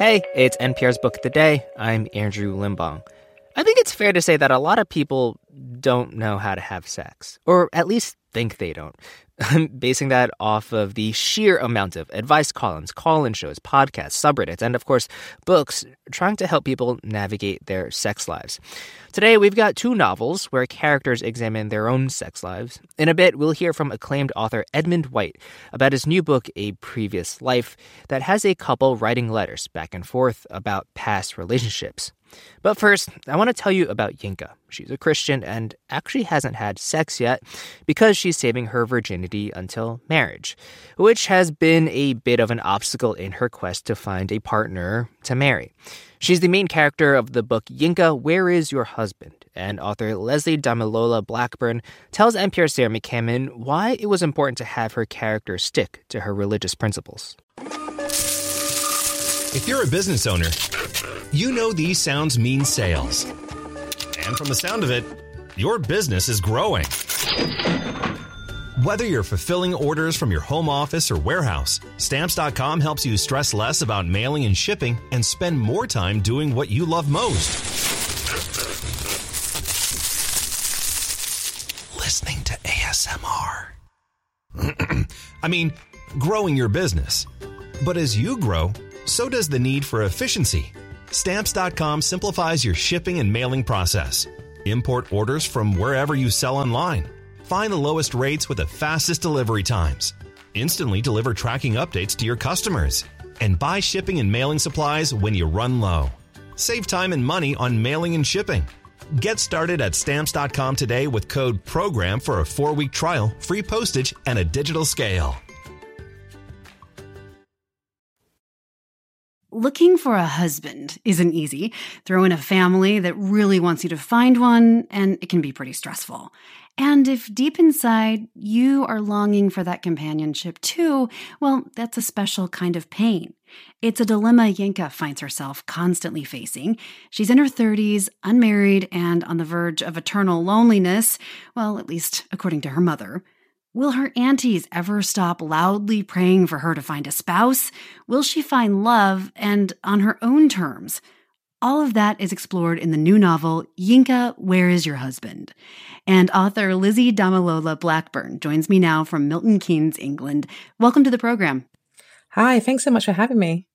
Hey, it's NPR's Book of the Day. I'm Andrew Limbong. I think it's fair to say that a lot of people don't know how to have sex, or at least think they don't. I'm basing that off of the sheer amount of advice columns, call in shows, podcasts, subreddits, and of course, books trying to help people navigate their sex lives. Today, we've got two novels where characters examine their own sex lives. In a bit, we'll hear from acclaimed author Edmund White about his new book, A Previous Life, that has a couple writing letters back and forth about past relationships. But first, I want to tell you about Yinka. She's a Christian and actually hasn't had sex yet because she's saving her virginity until marriage, which has been a bit of an obstacle in her quest to find a partner to marry. She's the main character of the book Yinka, Where Is Your Husband? And author Lizzie Damilola Blackburn tells NPR's Sarah McCammon why it was important to have her character stick to her religious principles. If you're a business owner, you know these sounds mean sales. And from the sound of it, your business is growing. Whether you're fulfilling orders from your home office or warehouse, Stamps.com helps you stress less about mailing and shipping and spend more time doing what you love most. Listening to ASMR. I mean, growing your business. But as you grow, so does the need for efficiency. Stamps.com simplifies your shipping and mailing process. Import orders from wherever you sell online Find the lowest rates with the fastest delivery times. Instantly deliver tracking updates to your customers. And buy shipping and mailing supplies when you run low. Save time and money on mailing and shipping. Get started at stamps.com today with code PROGRAM for a four week trial, free postage, and a digital scale. Looking for a husband isn't easy. Throw in a family that really wants you to find one, and it can be pretty stressful. And if deep inside you are longing for that companionship too, well, that's a special kind of pain. It's a dilemma Yinka finds herself constantly facing. She's in her 30s, unmarried, and on the verge of eternal loneliness, well, at least according to her mother. Will her aunties ever stop loudly praying for her to find a spouse? Will she find love and on her own terms? All of that is explored in the new novel, Yinka, Where is Your Husband? And author Lizzie Damilola Blackburn joins me now from Milton Keynes, England. Welcome to the program. Hi, thanks so much for having me.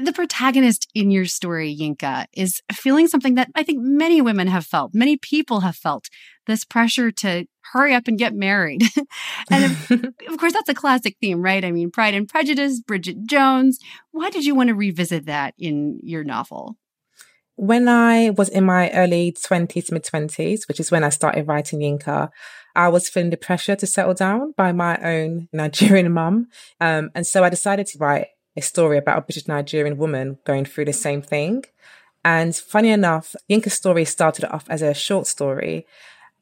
The protagonist in your story, Yinka, is feeling something that I think many women have felt, many people have felt this pressure to hurry up and get married. and of, of, course, that's a classic theme, right? I mean, Pride and Prejudice, Bridget Jones. Why did you want to revisit that in your novel? When I was in my early 20s, mid 20s, which is when I started writing Yinka, I was feeling the pressure to settle down by my own Nigerian mum. Um, and so I decided to write a story about a British Nigerian woman going through the same thing. And funny enough, Yinka's story started off as a short story,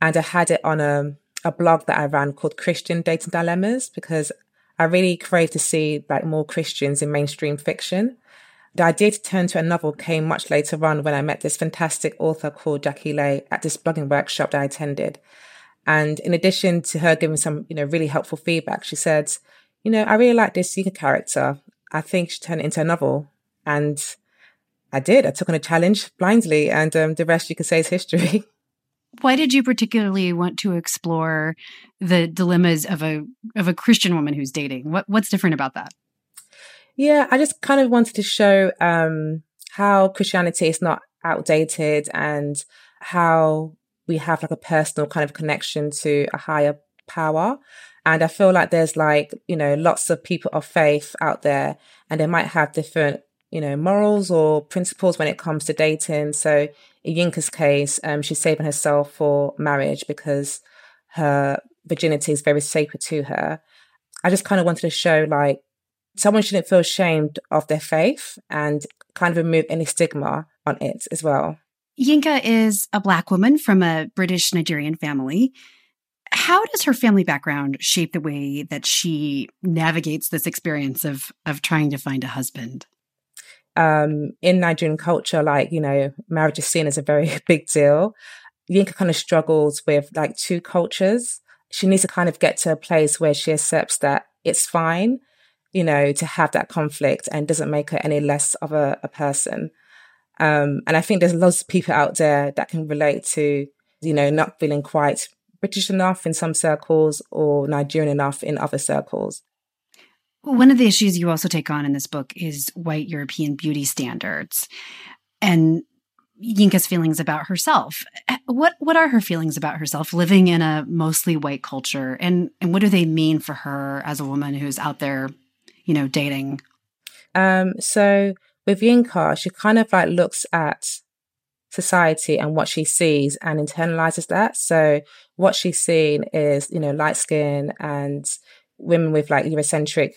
and I had it on a, a blog that I ran called Christian Dating Dilemmas because I really craved to see like more Christians in mainstream fiction. The idea to turn to a novel came much later on when I met this fantastic author called Jackie Lay at this blogging workshop that I attended. And in addition to her giving some, you know, really helpful feedback, she said, you know, I really like this Yinka character. I think she turned it into a novel. And I did. I took on a challenge blindly, and um, the rest you could say is history. Why did you particularly want to explore the dilemmas of a of a Christian woman who's dating? What what's different about that? Yeah, I just kind of wanted to show um, how Christianity is not outdated and how we have like a personal kind of connection to a higher power. And I feel like there's like, you know, lots of people of faith out there and they might have different, you know, morals or principles when it comes to dating. So in Yinka's case, um, she's saving herself for marriage because her virginity is very sacred to her. I just kind of wanted to show like someone shouldn't feel ashamed of their faith and kind of remove any stigma on it as well. Yinka is a Black woman from a British Nigerian family. How does her family background shape the way that she navigates this experience of, of trying to find a husband? Um, in Nigerian culture, like, you know, marriage is seen as a very big deal. Yinka kind of struggles with like two cultures. She needs to kind of get to a place where she accepts that it's fine you know, to have that conflict and doesn't make her any less of a, a person. Um, and I think there's lots of people out there that can relate to, you know, not feeling quite British enough in some circles or Nigerian enough in other circles. One of the issues you also take on in this book is white European beauty standards and Yinka's feelings about herself. What what are her feelings about herself living in a mostly white culture and and what do they mean for her as a woman who's out there, you know, dating? Um so with Yinka, she kind of like looks at society and what she sees and internalizes that. So what she's seeing is, you know, light skin and women with like Eurocentric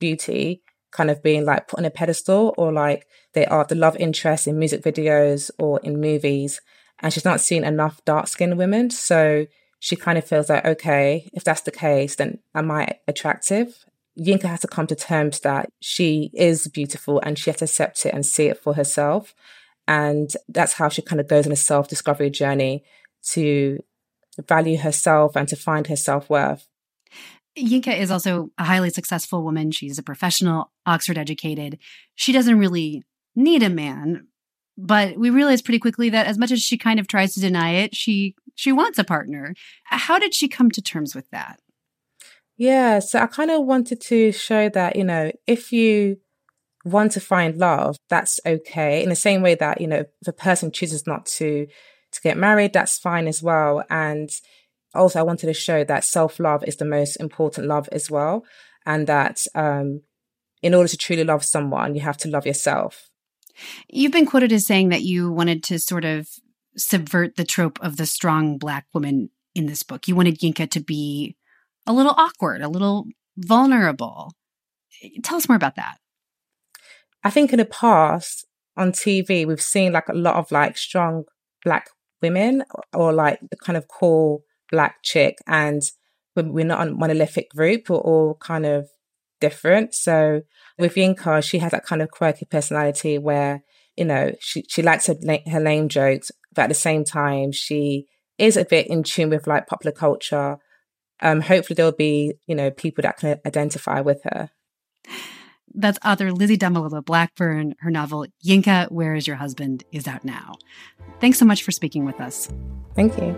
beauty kind of being like put on a pedestal or like they are the love interest in music videos or in movies. And she's not seen enough dark skinned women. So she kind of feels like, okay, if that's the case, then am I attractive? Yinka has to come to terms that she is beautiful and she has to accept it and see it for herself. And that's how she kind of goes on a self discovery journey to value herself and to find her self worth. Yinka is also a highly successful woman. She's a professional, Oxford educated. She doesn't really need a man, but we realize pretty quickly that as much as she kind of tries to deny it, she she wants a partner. How did she come to terms with that? Yeah, so I kind of wanted to show that, you know, if you want to find love, that's okay. In the same way that, you know, if a person chooses not to to get married, that's fine as well. And also I wanted to show that self-love is the most important love as well. And that um in order to truly love someone, you have to love yourself. You've been quoted as saying that you wanted to sort of subvert the trope of the strong black woman in this book. You wanted Yinka to be a little awkward, a little vulnerable. Tell us more about that. I think in the past on TV, we've seen like a lot of like strong black women or like the kind of cool black chick. And we're not a monolithic group, we're all kind of different. So with Yinka, she has that kind of quirky personality where, you know, she, she likes her, her lame jokes, but at the same time, she is a bit in tune with like popular culture. Um, hopefully there'll be, you know, people that can identify with her. That's author Lizzie Damilola Blackburn. Her novel, Yinka, Where is Your Husband, is out now. Thanks so much for speaking with us. Thank you.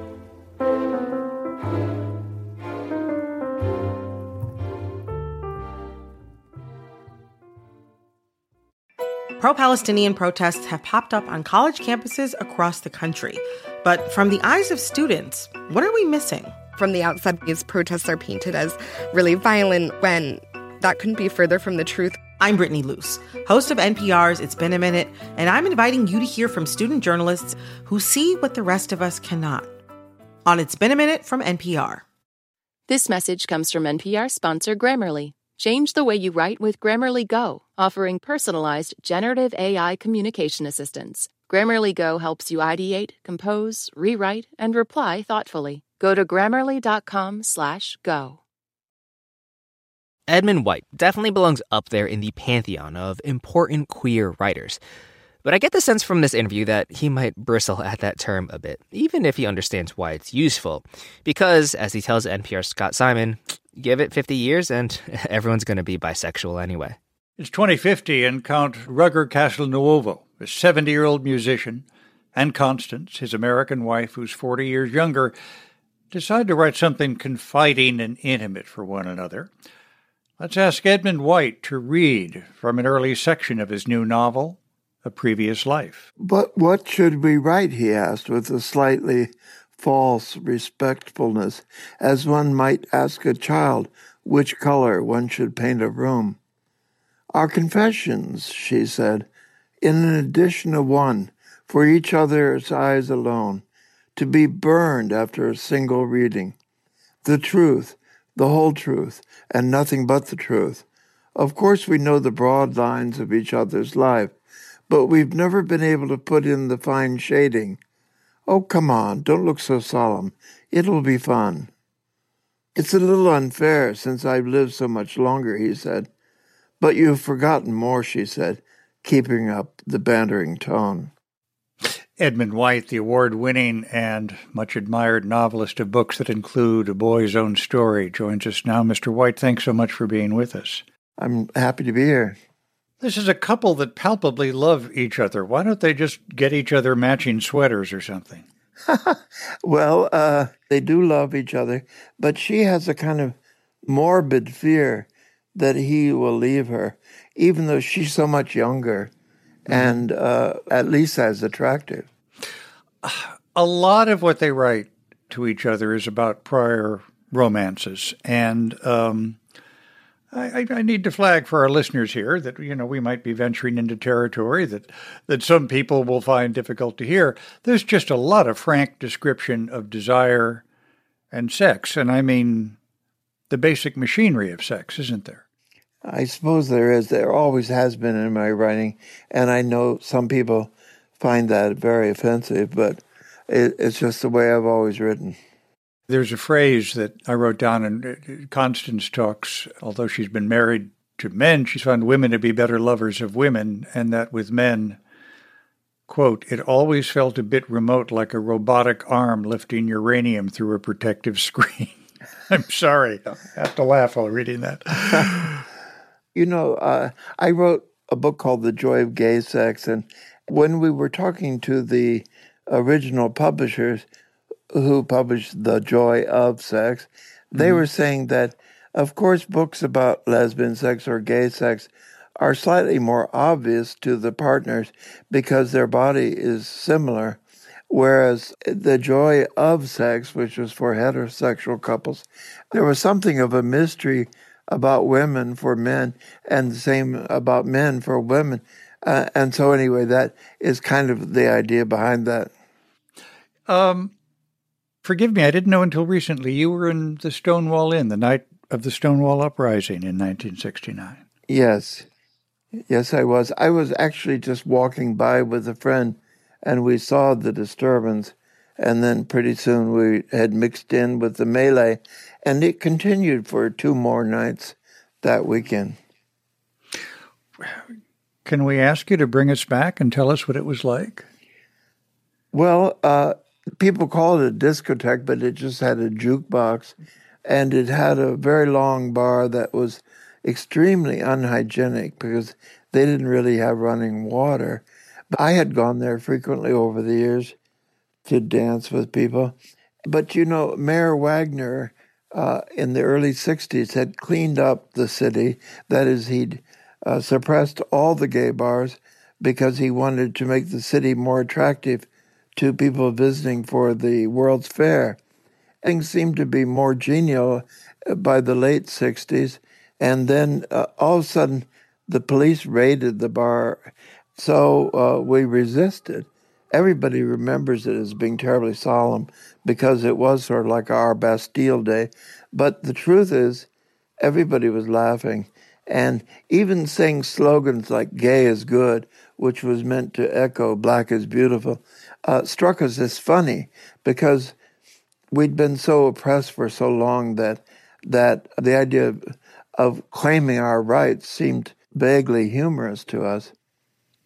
Pro Palestinian protests have popped up on college campuses across the country. But from the eyes of students, what are we missing? From the outside, these protests are painted as really violent when that couldn't be further from the truth. I'm Brittany Luce, host of NPR's It's Been a Minute, and I'm inviting you to hear from student journalists who see what the rest of us cannot. On It's Been a Minute from NPR. This message comes from NPR sponsor Grammarly. Change the way you write with Grammarly Go, offering personalized generative AI communication assistance. Grammarly Go helps you ideate, compose, rewrite, and reply thoughtfully. Go to grammarly.com/go. Edmund White definitely belongs up there in the pantheon of important queer writers. But I get the sense from this interview that he might bristle at that term a bit, even if he understands why it's useful. Because, as he tells NPR's Scott Simon, give it 50 years and everyone's going to be bisexual anyway. It's 2050 and Count Ruggero Castelnuovo, a 70 year old musician, and Constance, his American wife, who's 40 years younger, decide to write something confiding and intimate for one another. Let's ask Edmund White to read from an early section of his new novel, A Previous Life. But what should we write? he asked with a slightly false respectfulness, as one might ask a child which color one should paint a room. Our confessions, she said, in an edition of one, for each other's eyes alone, to be burned after a single reading. The truth, the whole truth, and nothing but the truth. Of course, we know the broad lines of each other's life, but we've never been able to put in the fine shading Oh, come on, don't look so solemn. It'll be fun. It's a little unfair since I've lived so much longer, he said. But you've forgotten more, she said, keeping up the bantering tone. Edmund White, the award winning and much admired novelist of books that include A Boy's Own Story, joins us now. Mr. White, thanks so much for being with us. I'm happy to be here. This is a couple that palpably love each other. Why don't they just get each other matching sweaters or something? well, uh, they do love each other, but she has a kind of morbid fear that he will leave her, even though she's so much younger. And uh, at least as attractive. A lot of what they write to each other is about prior romances, and um, I, I, need to flag for our listeners here that you know we might be venturing into territory that that some people will find difficult to hear. There's just a lot of frank description of desire and sex, and I mean the basic machinery of sex, isn't there? I suppose there is. There always has been in my writing, and I know some people find that very offensive, but it, it's just the way I've always written. There's a phrase that I wrote down, and Constance talks, although she's been married to men, she's found women to be better lovers of women, and that with men, quote, it always felt a bit remote like a robotic arm lifting uranium through a protective screen. I'm sorry. I have to laugh while reading that. you know, uh, I wrote a book called The Joy of Gay Sex, and when we were talking to the original publishers, who published The Joy of Sex, they mm-hmm. were saying that, of course, books about lesbian sex or gay sex are slightly more obvious to the partners because their body is similar. Whereas the joy of sex, which was for heterosexual couples, there was something of a mystery about women for men and the same about men for women. Uh, and so, anyway, that is kind of the idea behind that. Um, Forgive me, I didn't know until recently you were in the Stonewall Inn the night of the Stonewall Uprising in 1969. Yes. Yes, I was. I was actually just walking by with a friend and we saw the disturbance. And then pretty soon we had mixed in with the melee. And it continued for two more nights that weekend. Can we ask you to bring us back and tell us what it was like? Well, uh, people call it a discotheque, but it just had a jukebox, and it had a very long bar that was extremely unhygienic because they didn't really have running water. But I had gone there frequently over the years to dance with people. But you know, Mayor Wagner uh, in the early 60s had cleaned up the city. That is, he'd uh, suppressed all the gay bars because he wanted to make the city more attractive to people visiting for the World's Fair. Things seemed to be more genial by the late 60s. And then uh, all of a sudden, the police raided the bar. So uh, we resisted. Everybody remembers it as being terribly solemn because it was sort of like our Bastille Day. But the truth is, everybody was laughing. And even saying slogans like gay is good, which was meant to echo black is beautiful, uh, struck us as funny because we'd been so oppressed for so long that that the idea of, of claiming our rights seemed vaguely humorous to us.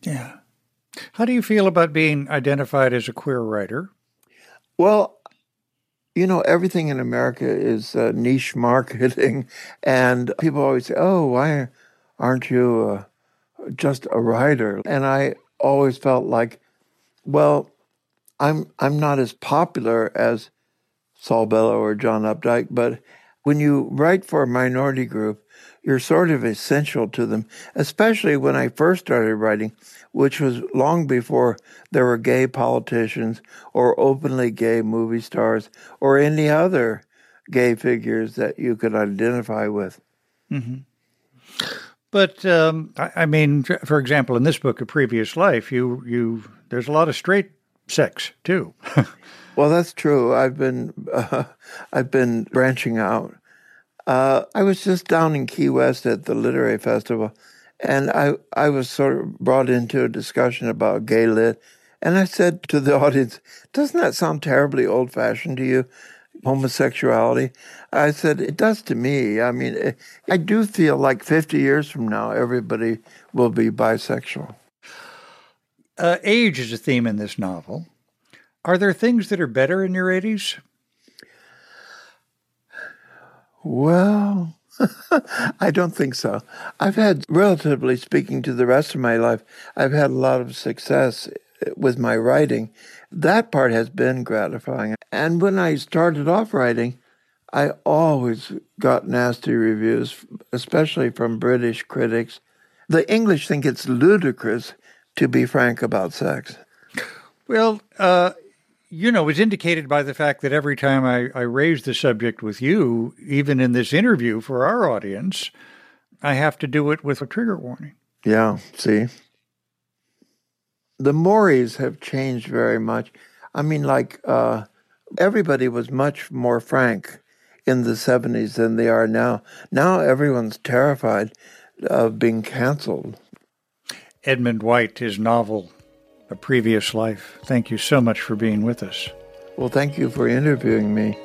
Yeah. How do you feel about being identified as a queer writer? Well, you know, everything in America is uh, niche marketing, and people always say, "Oh, why aren't you uh, just a writer?" And I always felt like, well, I'm I'm not as popular as Saul Bellow or John Updike, but when you write for a minority group, you're sort of essential to them, especially when I first started writing, which was long before there were gay politicians or openly gay movie stars or any other gay figures that you could identify with. Mm-hmm. But um, I, I, mean, for example, in this book, A Previous Life, you you there's a lot of straight sex too. well, that's true. I've been uh, I've been branching out. Uh, I was just down in Key West at the literary festival, and I I was sort of brought into a discussion about gay lit, and I said to the audience, "Doesn't that sound terribly old fashioned to you?" Homosexuality. I said, it does to me. I mean, I do feel like 50 years from now, everybody will be bisexual. Uh, age is a theme in this novel. Are there things that are better in your 80s? Well, I don't think so. I've had, relatively speaking to the rest of my life, I've had a lot of success with my writing. That part has been gratifying. And when I started off writing, I always got nasty reviews, especially from British critics. The English think it's ludicrous to be frank about sex. Well, uh, you know, it's indicated by the fact that every time I, I raise the subject with you, even in this interview for our audience, I have to do it with a trigger warning. Yeah, see? The mores have changed very much. I mean, like, uh, everybody was much more frank in the 70s than they are now. Now everyone's terrified of being canceled. Edmund White, his novel, A Previous Life. Thank you so much for being with us. Well, thank you for interviewing me.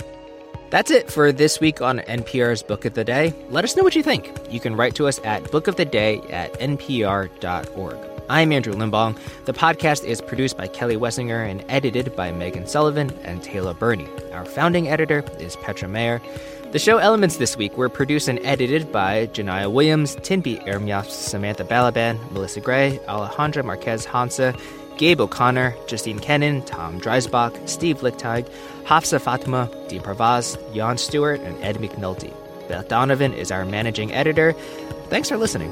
That's it for this week on NPR's Book of the Day. Let us know what you think. You can write to us at bookoftheday at npr.org. I'm Andrew Limbong. The podcast is produced by Kelly Wessinger and edited by Megan Sullivan and Taylor Burney. Our founding editor is Petra Mayer. The show elements this week were produced and edited by Janiyah Williams, Tinbete Ermyas, Samantha Balaban, Melissa Gray, Alejandra Marquez Janse, Gabe O'Connor, Justine Kenin, Tom Dreisbach, Steve Lickteig, Hafsa Fatima, Dean Parvaz, Jan Stewart, and Ed McNulty. Beth Donovan is our managing editor. Thanks for listening.